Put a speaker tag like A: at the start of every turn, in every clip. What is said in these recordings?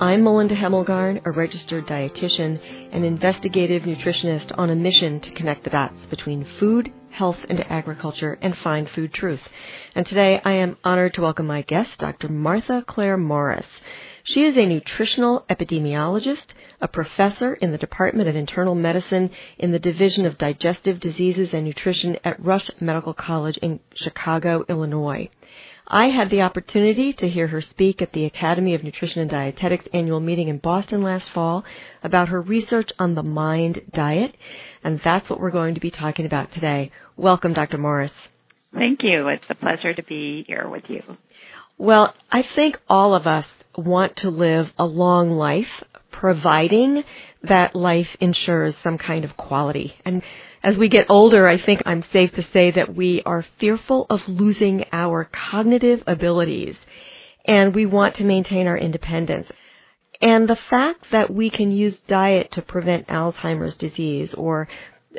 A: I'm Melinda Hemmelgarn, a registered dietitian and investigative nutritionist on a mission to connect the dots between food, health, and agriculture and find food truth. And today I am honored to welcome my guest, Dr. Martha Clare Morris. She is a nutritional epidemiologist, a professor in the Department of Internal Medicine in the Division of Digestive Diseases and Nutrition at Rush Medical College in Chicago, Illinois. I had the opportunity to hear her speak at the Academy of Nutrition and Dietetics annual meeting in Boston last fall about her research on the MIND diet, and that's what we're going to be talking about today. Welcome, Dr. Morris.
B: Thank you. It's a pleasure to be here with you.
A: Well, I think all of us want to live a long life, providing that life ensures some kind of quality. And as we get older, I think I'm safe to say that we are fearful of losing our cognitive abilities and we want to maintain our independence. And the fact that we can use diet to prevent Alzheimer's disease or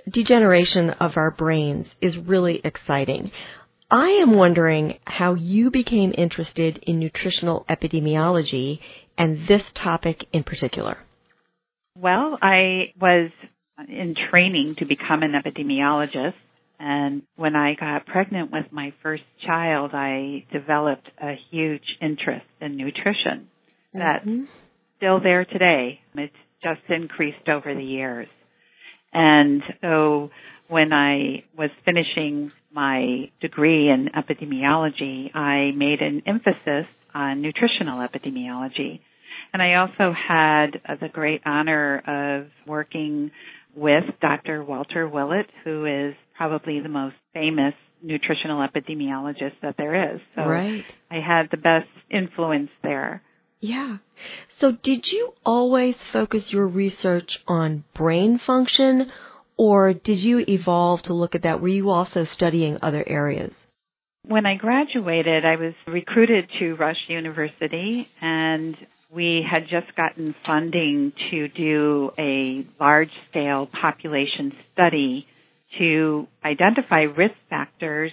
A: degeneration of our brains is really exciting. I am wondering how you became interested in nutritional epidemiology and this topic in particular.
B: Well, I was in training to become an epidemiologist. And when I got pregnant with my first child, I developed a huge interest in nutrition that's mm-hmm. still there today. It's just increased over the years. And so when I was finishing my degree in epidemiology, I made an emphasis on nutritional epidemiology. And I also had the great honor of working with Dr. Walter Willett, who is probably the most famous nutritional epidemiologist that there is.
A: So right.
B: I had the best influence there.
A: Yeah. So did you always focus your research on brain function or did you evolve to look at that? Were you also studying other areas?
B: When I graduated, I was recruited to Rush University and we had just gotten funding to do a large scale population study to identify risk factors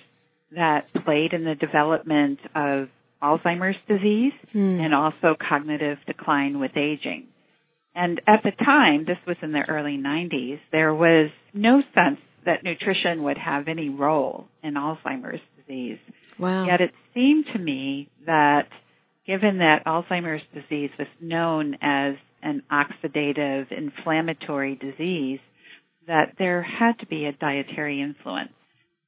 B: that played in the development of Alzheimer's disease mm. and also cognitive decline with aging. And at the time, this was in the early 90s, there was no sense that nutrition would have any role in Alzheimer's disease.
A: Wow.
B: Yet it seemed to me that given that Alzheimer's disease was known as an oxidative inflammatory disease, that there had to be a dietary influence.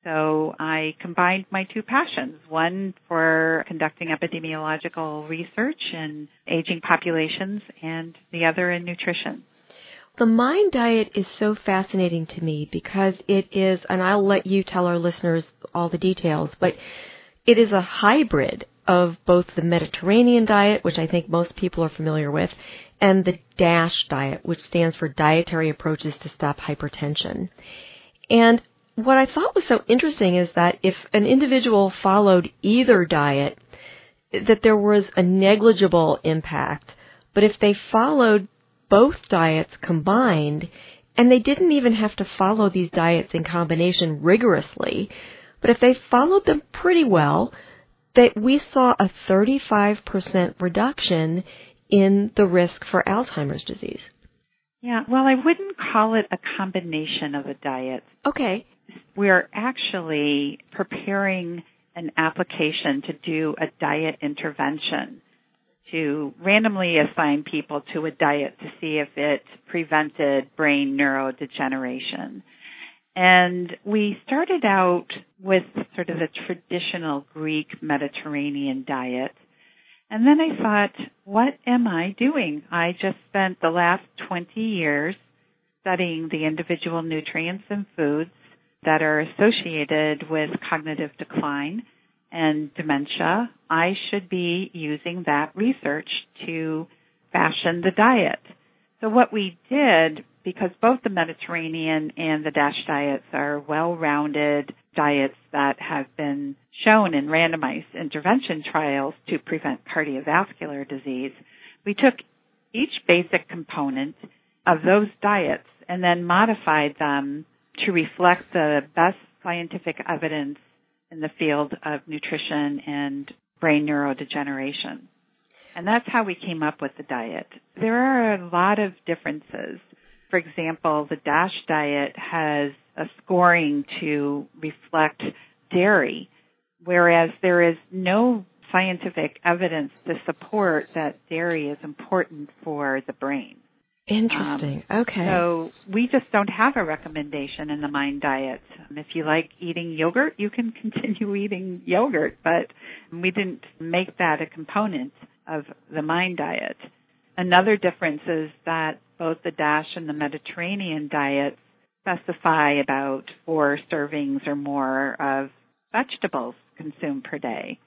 B: So I combined my two passions, one for conducting epidemiological research in aging populations and the other in nutrition.
A: The Mind diet is so fascinating to me because it is, and I'll let you tell our listeners all the details, but it is a hybrid of both the Mediterranean diet, which I think most people are familiar with, and the DASH diet, which stands for Dietary Approaches to Stop Hypertension. And what I thought was so interesting is that if an individual followed either diet, that there was a negligible impact. But if they followed both diets combined, and they didn't even have to follow these diets in combination rigorously, but if they followed them pretty well, that we saw a 35% reduction in the risk for Alzheimer's disease.
B: Yeah, well, I wouldn't call it a combination of a diet.
A: Okay.
B: We're actually preparing an application to do a diet intervention to randomly assign people to a diet to see if it prevented brain neurodegeneration. And we started out with sort of the traditional Greek Mediterranean diet. And then I thought, what am I doing? I just spent the last 20 years studying the individual nutrients and foods that are associated with cognitive decline and dementia. I should be using that research to fashion the diet. So what we did because both the Mediterranean and the DASH diets are well-rounded diets that have been shown in randomized intervention trials to prevent cardiovascular disease, we took each basic component of those diets and then modified them to reflect the best scientific evidence in the field of nutrition and brain neurodegeneration. And that's how we came up with the diet. There are a lot of differences. For example, the DASH diet has a scoring to reflect dairy, whereas there is no scientific evidence to support that dairy is important for the brain.
A: Interesting. Um, okay.
B: So we just don't have a recommendation in the MIND diet. If you like eating yogurt, you can continue eating yogurt, but we didn't make that a component of the MIND diet. Another difference is that both the DASH and the Mediterranean diets specify about four servings or more of vegetables consumed per day.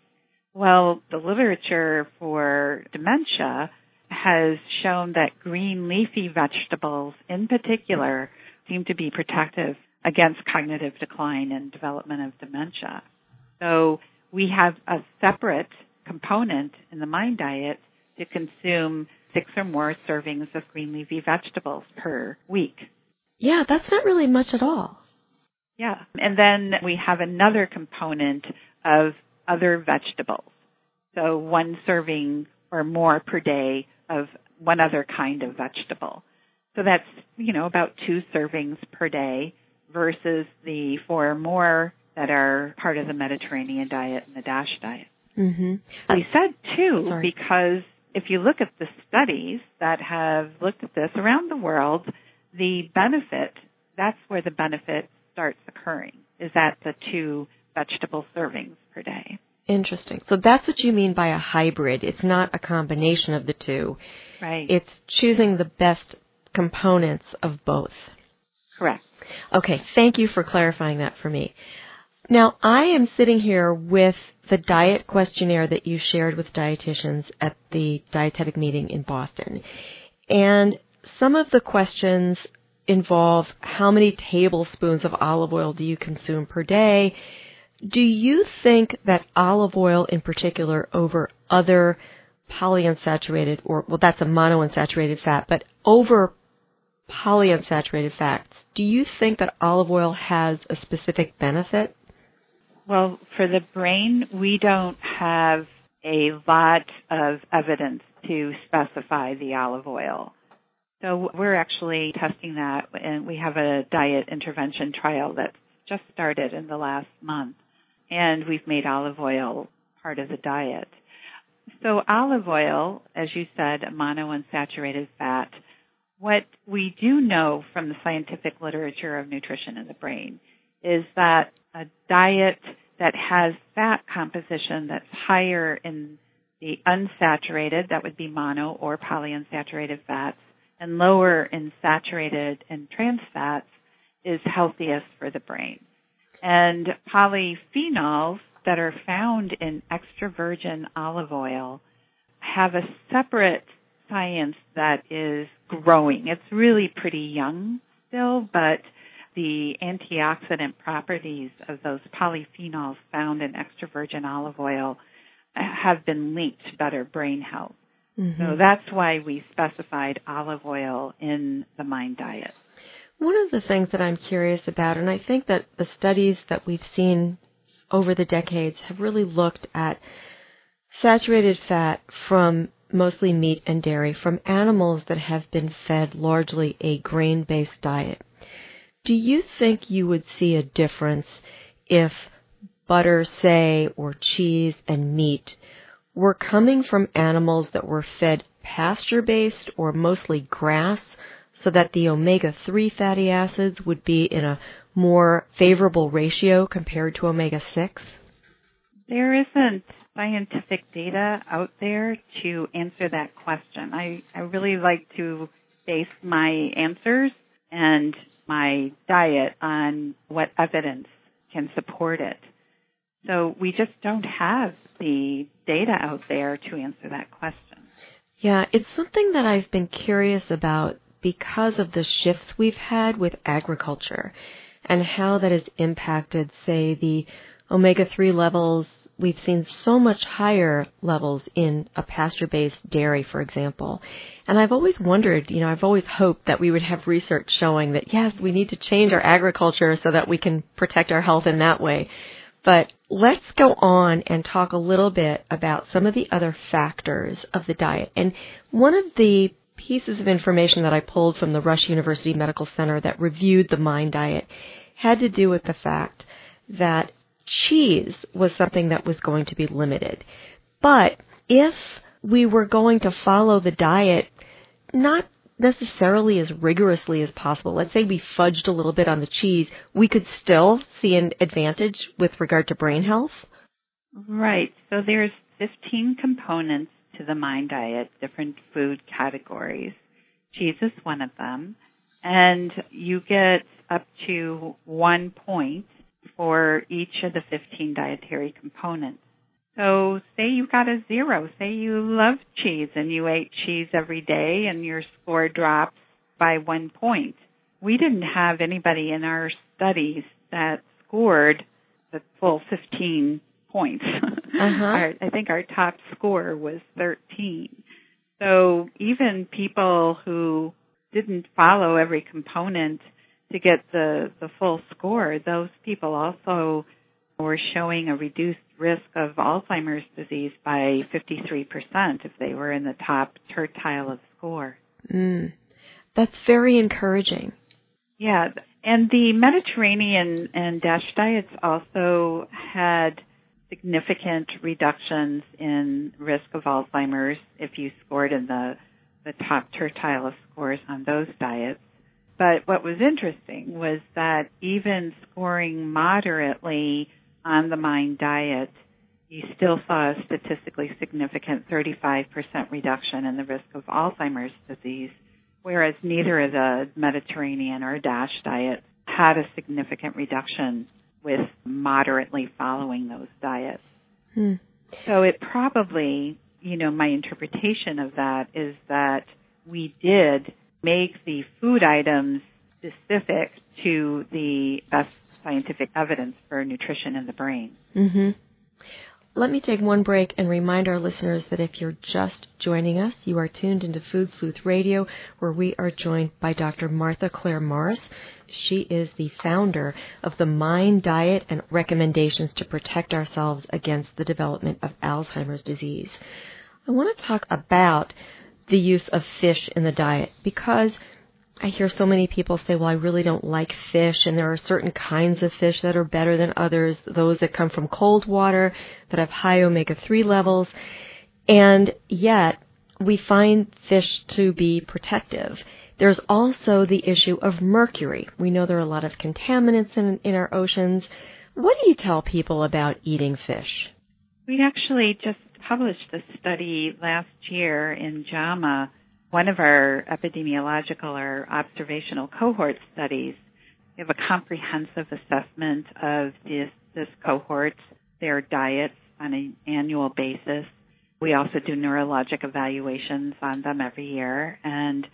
B: Well, the literature for dementia has shown that green leafy vegetables in particular seem to be protective against cognitive decline and development of dementia. So we have a separate component in the MIND diet to consume six or more servings of green leafy vegetables per week.
A: Yeah, that's not really much at all.
B: Yeah. And then we have another component of other vegetables. So one serving or more per day of one other kind of vegetable. So that's, you know, about two servings per day versus the four or more that are part of the Mediterranean diet and the DASH diet.
A: Mm-hmm.
B: We said two
A: Sorry.
B: because if you look at the studies that have looked at this around the world, the benefit, that's where the benefit starts occurring, is at the two vegetable servings per day.
A: Interesting. So that's what you mean by a hybrid. It's not a combination of the two.
B: Right.
A: It's choosing the best components of both.
B: Correct.
A: Okay, thank you for clarifying that for me. Now, I am sitting here with the diet questionnaire that you shared with dietitians at the dietetic meeting in Boston. And some of the questions involve how many tablespoons of olive oil do you consume per day? Do you think that olive oil in particular over other polyunsaturated or well that's a monounsaturated fat, but over polyunsaturated fats, do you think that olive oil has a specific benefit?
B: Well, for the brain, we don't have a lot of evidence to specify the olive oil. So we're actually testing that and we have a diet intervention trial that's just started in the last month and we've made olive oil part of the diet. So olive oil, as you said, a monounsaturated fat. What we do know from the scientific literature of nutrition in the brain is that a diet that has fat composition that's higher in the unsaturated, that would be mono or polyunsaturated fats, and lower in saturated and trans fats is healthiest for the brain. And polyphenols that are found in extra virgin olive oil have a separate science that is growing. It's really pretty young still, but the antioxidant properties of those polyphenols found in extra virgin olive oil have been linked to better brain health.
A: Mm-hmm.
B: So that's why we specified olive oil in the MIND diet.
A: One of the things that I'm curious about, and I think that the studies that we've seen over the decades have really looked at saturated fat from mostly meat and dairy from animals that have been fed largely a grain based diet. Do you think you would see a difference if butter, say, or cheese and meat were coming from animals that were fed pasture based or mostly grass so that the omega 3 fatty acids would be in a more favorable ratio compared to omega 6?
B: There isn't scientific data out there to answer that question. I, I really like to base my answers and my diet on what evidence can support it. So we just don't have the data out there to answer that question.
A: Yeah, it's something that I've been curious about because of the shifts we've had with agriculture and how that has impacted, say, the omega 3 levels. We've seen so much higher levels in a pasture based dairy, for example. And I've always wondered, you know, I've always hoped that we would have research showing that yes, we need to change our agriculture so that we can protect our health in that way. But let's go on and talk a little bit about some of the other factors of the diet. And one of the pieces of information that I pulled from the Rush University Medical Center that reviewed the MIND diet had to do with the fact that cheese was something that was going to be limited. But if we were going to follow the diet, not necessarily as rigorously as possible. Let's say we fudged a little bit on the cheese, we could still see an advantage with regard to brain health?
B: Right. So there's 15 components to the mind diet, different food categories. Cheese is one of them. And you get up to one point for each of the 15 dietary components. So say you got a zero. Say you love cheese and you ate cheese every day and your score drops by one point. We didn't have anybody in our studies that scored the full 15 points. Uh-huh. our, I think our top score was 13. So even people who didn't follow every component to get the, the full score, those people also were showing a reduced risk of Alzheimer's disease by 53% if they were in the top tertile of score.
A: Mm. That's very encouraging.
B: Yeah, and the Mediterranean and DASH diets also had significant reductions in risk of Alzheimer's if you scored in the, the top tertile of scores on those diets. But what was interesting was that even scoring moderately on the MIND diet, you still saw a statistically significant 35% reduction in the risk of Alzheimer's disease, whereas neither of the Mediterranean or DASH diets had a significant reduction with moderately following those diets. Hmm. So it probably, you know, my interpretation of that is that we did make the food items specific to the best scientific evidence for nutrition in the brain.
A: Mm-hmm. Let me take one break and remind our listeners that if you're just joining us, you are tuned into Food Sleuth Radio, where we are joined by Dr. Martha Clare Morris. She is the founder of the Mind Diet and recommendations to protect ourselves against the development of Alzheimer's disease. I want to talk about the use of fish in the diet because I hear so many people say, well, I really don't like fish, and there are certain kinds of fish that are better than others, those that come from cold water, that have high omega 3 levels, and yet we find fish to be protective. There's also the issue of mercury. We know there are a lot of contaminants in, in our oceans. What do you tell people about eating fish?
B: We actually just published a study last year in JAMA one of our epidemiological or observational cohort studies, we have a comprehensive assessment of this, this cohort, their diets on an annual basis. We also do neurologic evaluations on them every year. And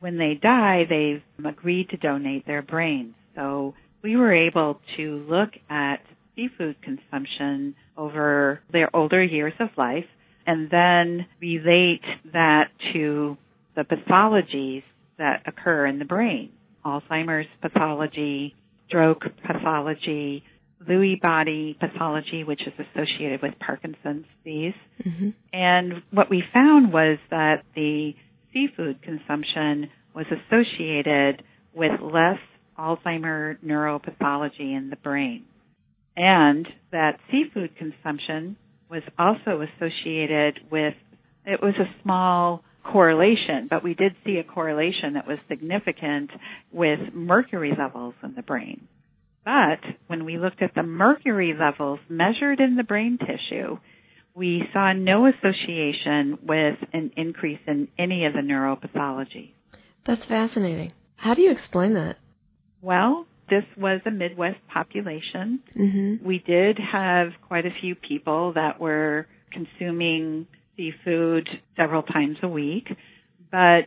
B: when they die, they've agreed to donate their brains. So we were able to look at seafood consumption over their older years of life and then relate that to the pathologies that occur in the brain. Alzheimer's pathology, stroke pathology, Lewy body pathology, which is associated with Parkinson's disease. Mm-hmm. And what we found was that the seafood consumption was associated with less Alzheimer neuropathology in the brain. And that seafood consumption was also associated with, it was a small correlation, but we did see a correlation that was significant with mercury levels in the brain. But when we looked at the mercury levels measured in the brain tissue, we saw no association with an increase in any of the neuropathology.
A: That's fascinating. How do you explain that?
B: Well, this was a Midwest population. Mm-hmm. We did have quite a few people that were consuming seafood several times a week, but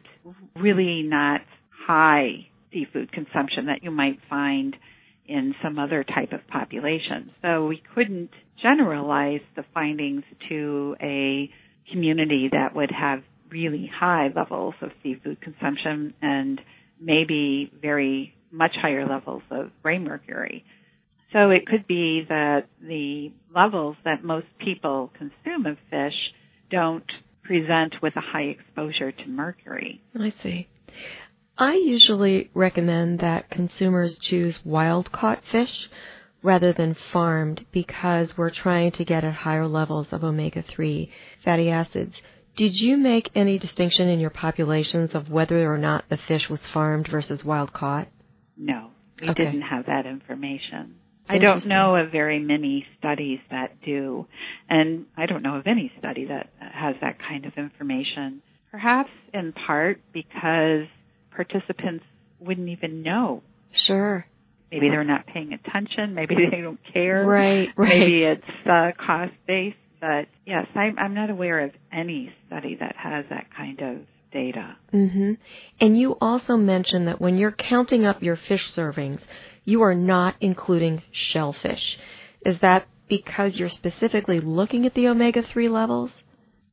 B: really not high seafood consumption that you might find in some other type of population. So we couldn't generalize the findings to a community that would have really high levels of seafood consumption and maybe very much higher levels of brain mercury. So it could be that the levels that most people consume of fish don't present with a high exposure to mercury.
A: I see. I usually recommend that consumers choose wild caught fish rather than farmed because we're trying to get at higher levels of omega 3 fatty acids. Did you make any distinction in your populations of whether or not the fish was farmed versus wild caught?
B: No, we
A: Okay.
B: didn't have that information. I don't know of very many studies that do, and I don't know of any study that has that kind of information. Perhaps in part because participants wouldn't even know.
A: Sure.
B: Maybe they're not paying attention. Maybe they don't care.
A: Right, right.
B: Maybe it's uh, cost based. But yes, I'm, I'm not aware of any study that has that kind of data.
A: hmm And you also mentioned that when you're counting up your fish servings, you are not including shellfish. Is that because you're specifically looking at the omega 3 levels?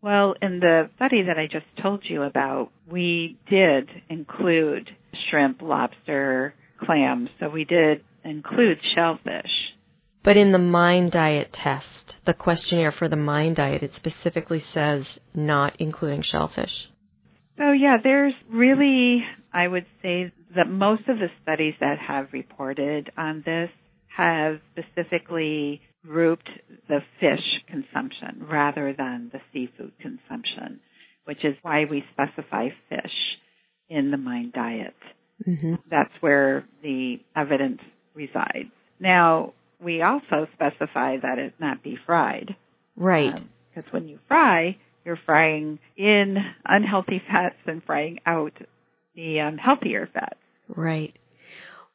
B: Well, in the study that I just told you about, we did include shrimp, lobster, clams. So we did include shellfish.
A: But in the Mind Diet test, the questionnaire for the Mind Diet, it specifically says not including shellfish.
B: So yeah, there's really, I would say that most of the studies that have reported on this have specifically grouped the fish consumption rather than the seafood consumption, which is why we specify fish in the Mind Diet.
A: hmm
B: That's where the evidence resides. Now, we also specify that it not be fried.
A: Right.
B: Because when you fry, you're frying in unhealthy fats and frying out the um, healthier fats.
A: Right.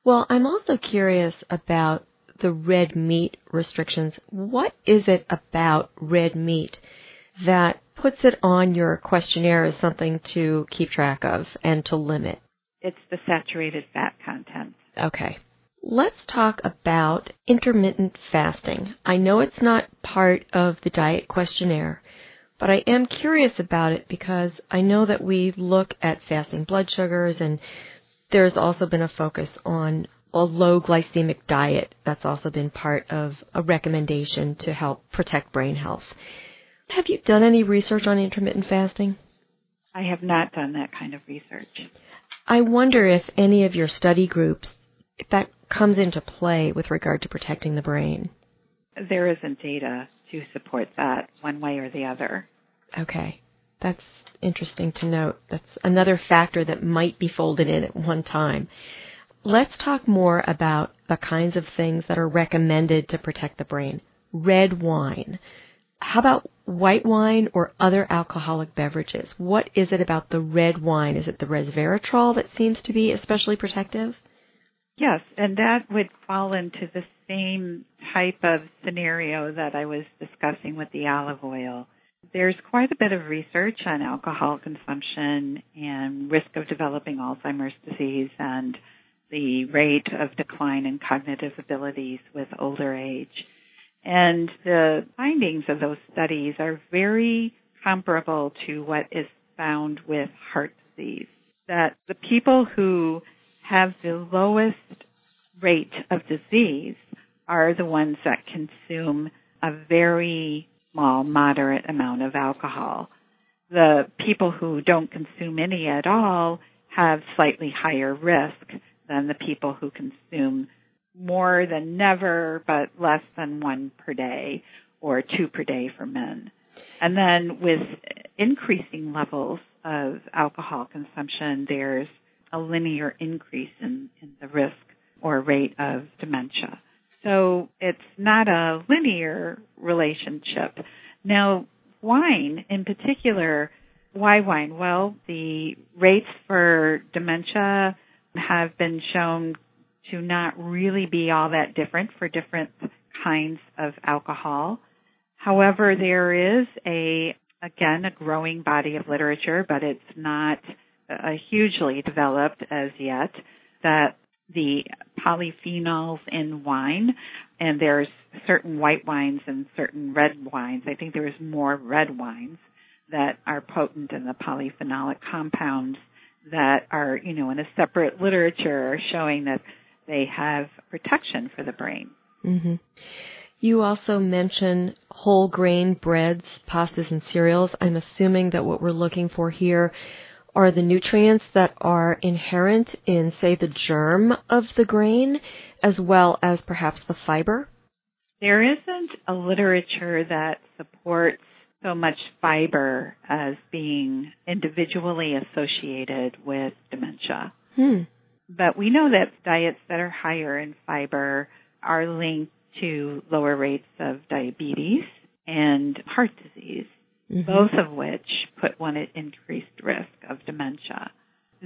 A: Well, I'm also curious about the red meat restrictions. What is it about red meat that puts it on your questionnaire as something to keep track of and to limit?
B: It's the saturated fat content.
A: Okay. Let's talk about intermittent fasting. I know it's not part of the diet questionnaire, but I am curious about it because I know that we look at fasting blood sugars and there's also been a focus on a low glycemic diet. That's also been part of a recommendation to help protect brain health. Have you done any research on intermittent fasting?
B: I have not done that kind of research.
A: I wonder if any of your study groups, if that comes into play with regard to protecting the brain.
B: There isn't data to support that one way or the other.
A: Okay. That's interesting to note. That's another factor that might be folded in at one time. Let's talk more about the kinds of things that are recommended to protect the brain. Red wine. How about white wine or other alcoholic beverages? What is it about the red wine? Is it the resveratrol that seems to be especially protective?
B: Yes, and that would fall into the same type of scenario that I was discussing with the olive oil. There's quite a bit of research on alcohol consumption and risk of developing Alzheimer's disease and the rate of decline in cognitive abilities with older age. And the findings of those studies are very comparable to what is found with heart disease. That the people who have the lowest rate of disease are the ones that consume a very small, moderate amount of alcohol. The people who don't consume any at all have slightly higher risk than the people who consume more than never, but less than one per day or two per day for men. And then with increasing levels of alcohol consumption, there's a linear increase in, in the risk or rate of dementia. So it's not a linear relationship. Now, wine in particular, why wine? Well, the rates for dementia have been shown to not really be all that different for different kinds of alcohol. However, there is a, again, a growing body of literature, but it's not uh, hugely developed as yet that the polyphenols in wine, and there's certain white wines and certain red wines. I think there is more red wines that are potent in the polyphenolic compounds that are, you know, in a separate literature showing that they have protection for the brain.
A: Mm-hmm. You also mention whole grain breads, pastas, and cereals. I'm assuming that what we're looking for here are the nutrients that are inherent in, say, the germ of the grain, as well as perhaps the fiber?
B: There isn't a literature that supports so much fiber as being individually associated with dementia.
A: Hmm.
B: But we know that diets that are higher in fiber are linked to lower rates of diabetes and heart disease, mm-hmm. both of which put one at increased risk of dementia.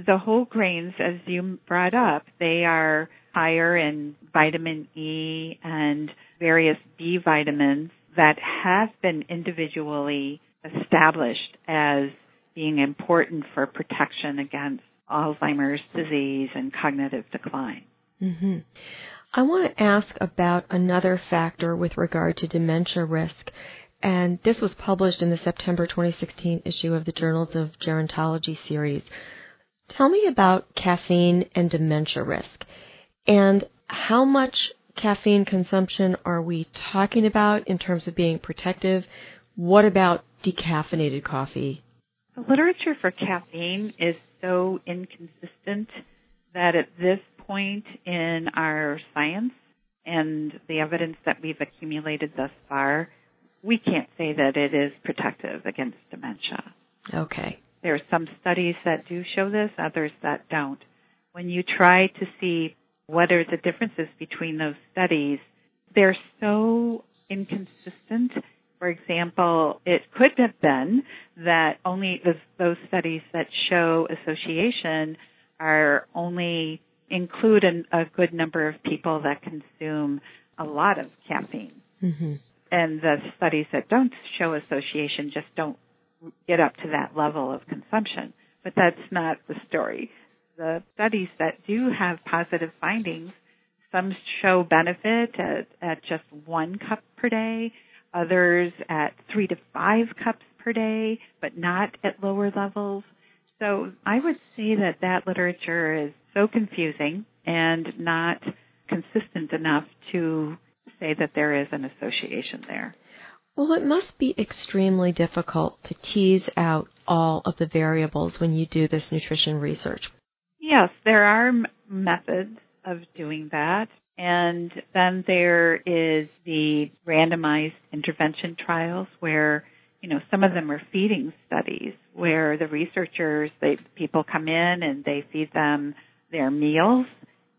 B: The whole grains, as you brought up, they are higher in vitamin E and various B vitamins that have been individually established as being important for protection against Alzheimer's disease and cognitive decline.
A: Mm-hmm. I want to ask about another factor with regard to dementia risk, and this was published in the September 2016 issue of the Journals of Gerontology series. Tell me about caffeine and dementia risk, and how much caffeine consumption are we talking about in terms of being protective? What about decaffeinated coffee?
B: The literature for caffeine is so inconsistent that at this point in our science and the evidence that we've accumulated thus far, we can't say that it is protective against dementia.
A: Okay.
B: There are some studies that do show this, others that don't. When you try to see what are the differences between those studies, they're so inconsistent. For example, it could have been that only those studies that show association are only include an, a good number of people that consume a lot of caffeine.
A: Mm-hmm.
B: And the studies that don't show association just don't get up to that level of consumption. But that's not the story the studies that do have positive findings, some show benefit at, at just one cup per day, others at three to five cups per day, but not at lower levels. So I would say that that literature is so confusing and not consistent enough to say that there is an association there.
A: Well, it must be extremely difficult to tease out all of the variables when you do this nutrition research.
B: Yes, there are methods of doing that. And then there is the randomized intervention trials where, you know, some of them are feeding studies where the researchers, they, people come in and they feed them their meals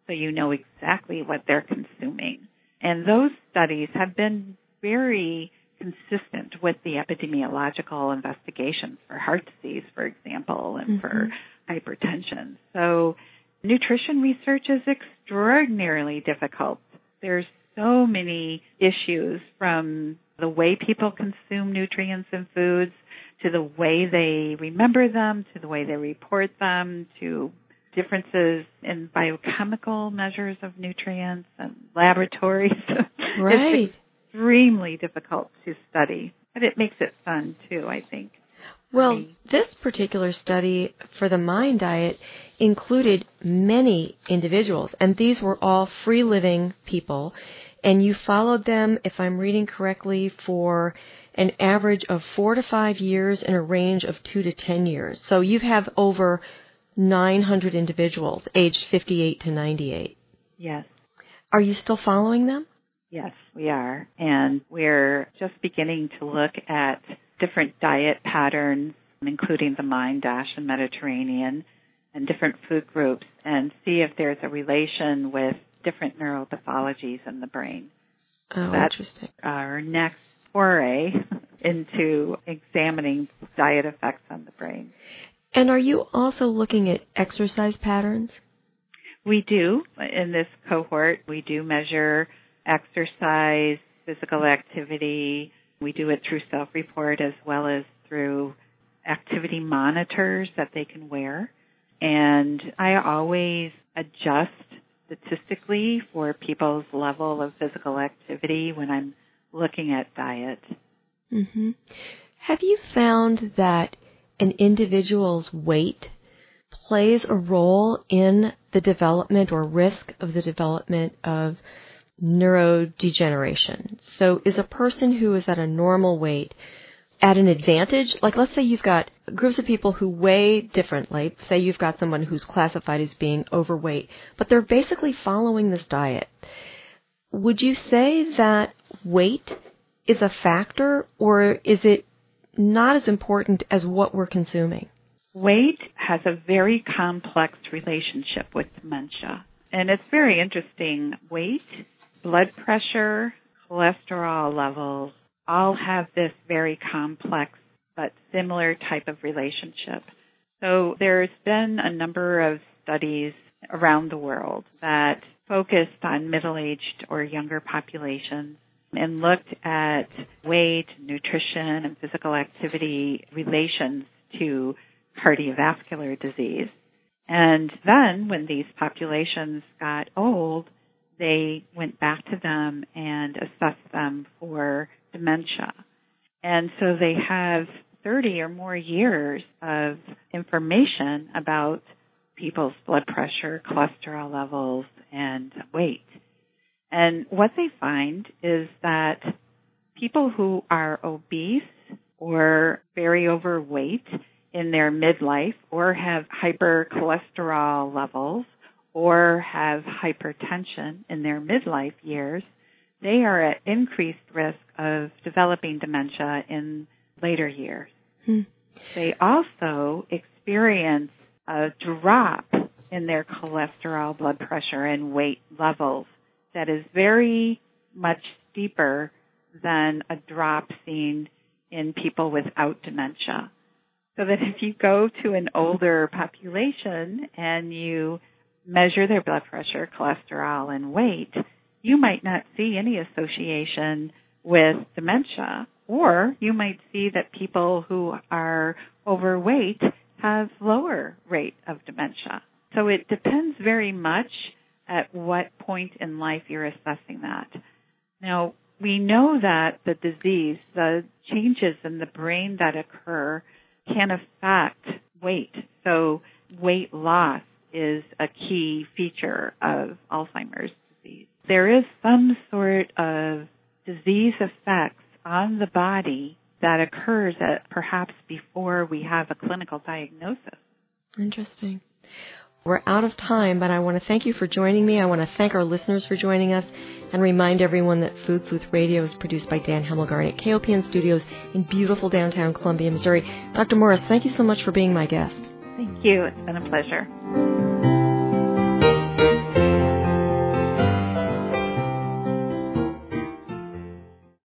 B: so you know exactly what they're consuming. And those studies have been very consistent with the epidemiological investigations for heart disease, for example, and mm-hmm. for hypertension. So nutrition research is extraordinarily difficult. There's so many issues from the way people consume nutrients and foods to the way they remember them to the way they report them to differences in biochemical measures of nutrients and laboratories.
A: Right.
B: it's extremely difficult to study, but it makes it fun too, I think.
A: Well, this particular study for the Mind Diet included many individuals, and these were all free living people. And you followed them, if I'm reading correctly, for an average of four to five years and a range of two to ten years. So you have over 900 individuals aged 58 to 98.
B: Yes.
A: Are you still following them?
B: Yes, we are. And we're just beginning to look at different diet patterns, including the Mind Dash and Mediterranean, and different food groups, and see if there's a relation with different neuropathologies in the brain.
A: Oh,
B: That's
A: interesting.
B: Our next foray into examining diet effects on the brain.
A: And are you also looking at exercise patterns?
B: We do. In this cohort, we do measure exercise, physical activity, we do it through self-report as well as through activity monitors that they can wear. and I always adjust statistically for people's level of physical activity when I'm looking at diet.
A: Mm-hmm. Have you found that an individual's weight plays a role in the development or risk of the development of neurodegeneration? So is a person who is at a normal weight at an advantage? Like let's say you've got groups of people who weigh differently. Say you've got someone who's classified as being overweight, but they're basically following this diet. Would you say that weight is a factor or is it not as important as what we're consuming?
B: Weight has a very complex relationship with dementia. And it's very interesting. Weight, blood pressure, cholesterol levels all have this very complex but similar type of relationship. So there's been a number of studies around the world that focused on middle-aged or younger populations and looked at weight, nutrition, and physical activity relations to cardiovascular disease. And then when these populations got old, they went back to them and assessed them for dementia. And so they have 30 or more years of information about people's blood pressure, cholesterol levels, and weight. And what they find is that people who are obese or very overweight in their midlife or have hypercholesterol levels or have hypertension in their midlife years, they are at increased risk of developing dementia in later years. Hmm. They also experience a drop in their cholesterol, blood pressure, and weight levels that is very much steeper than a drop seen in people without dementia. So that if you go to an older population and you measure their blood pressure, cholesterol, and weight, you might not see any association with dementia. Or you might see that people who are overweight have lower rate of dementia. So it depends very much at what point in life you're assessing that. Now, we know that the disease, the changes in the brain that occur can affect weight. So weight loss is a key feature of Alzheimer's disease. There is some sort of disease effects on the body that occurs at perhaps before we have a clinical diagnosis.
A: Interesting. We're out of time, but I want to thank you for joining me. I want to thank our listeners for joining us and remind everyone that Food Sleuth Radio is produced by Dan Hemmelgarn at KOPN Studios in beautiful downtown Columbia, Missouri. Dr. Morris, thank you so much for being my guest.
B: Thank you. It's been a pleasure.